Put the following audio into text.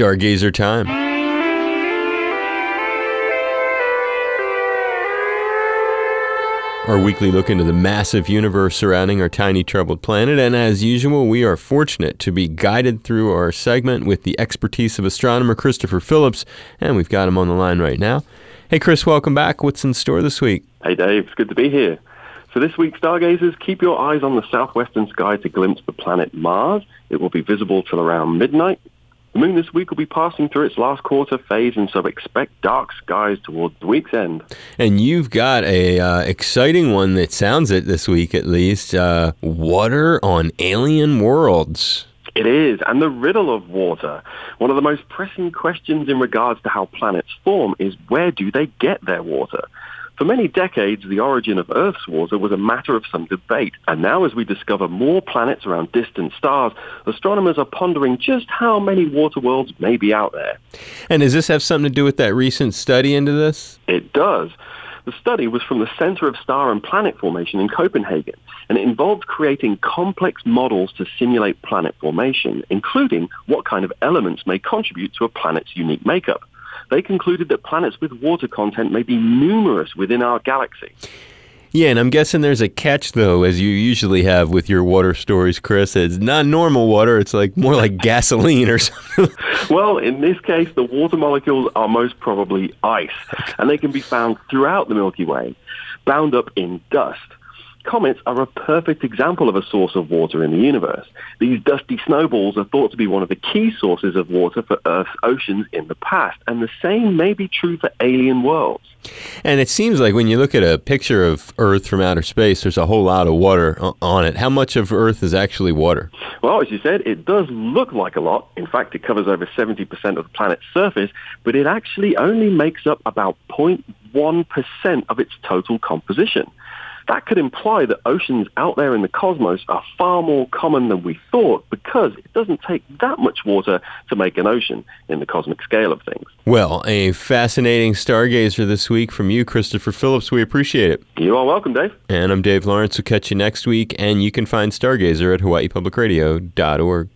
Stargazer time. Our weekly look into the massive universe surrounding our tiny troubled planet, and as usual, we are fortunate to be guided through our segment with the expertise of astronomer Christopher Phillips, and we've got him on the line right now. Hey, Chris, welcome back. What's in store this week? Hey, Dave. It's good to be here. So this week, stargazers, keep your eyes on the southwestern sky to glimpse the planet Mars. It will be visible till around midnight. The moon this week will be passing through its last quarter phase, and so expect dark skies towards the week's end. And you've got a uh, exciting one that sounds it this week, at least. Uh, water on alien worlds. It is, and the riddle of water. One of the most pressing questions in regards to how planets form is where do they get their water? For many decades, the origin of Earth's water was a matter of some debate. And now as we discover more planets around distant stars, astronomers are pondering just how many water worlds may be out there. And does this have something to do with that recent study into this? It does. The study was from the Center of Star and Planet Formation in Copenhagen, and it involved creating complex models to simulate planet formation, including what kind of elements may contribute to a planet's unique makeup they concluded that planets with water content may be numerous within our galaxy. Yeah, and I'm guessing there's a catch though, as you usually have with your water stories, Chris. It's not normal water; it's like more like gasoline or something. well, in this case, the water molecules are most probably ice, and they can be found throughout the Milky Way, bound up in dust. Comets are a perfect example of a source of water in the universe. These dusty snowballs are thought to be one of the key sources of water for Earth's oceans in the past, and the same may be true for alien worlds. And it seems like when you look at a picture of Earth from outer space, there's a whole lot of water on it. How much of Earth is actually water? Well, as you said, it does look like a lot. In fact, it covers over 70% of the planet's surface, but it actually only makes up about 0.1% of its total composition that could imply that oceans out there in the cosmos are far more common than we thought because it doesn't take that much water to make an ocean in the cosmic scale of things. Well, a fascinating stargazer this week from you, Christopher Phillips. We appreciate it. You are welcome, Dave. And I'm Dave Lawrence. We'll catch you next week, and you can find Stargazer at hawaiipublicradio.org.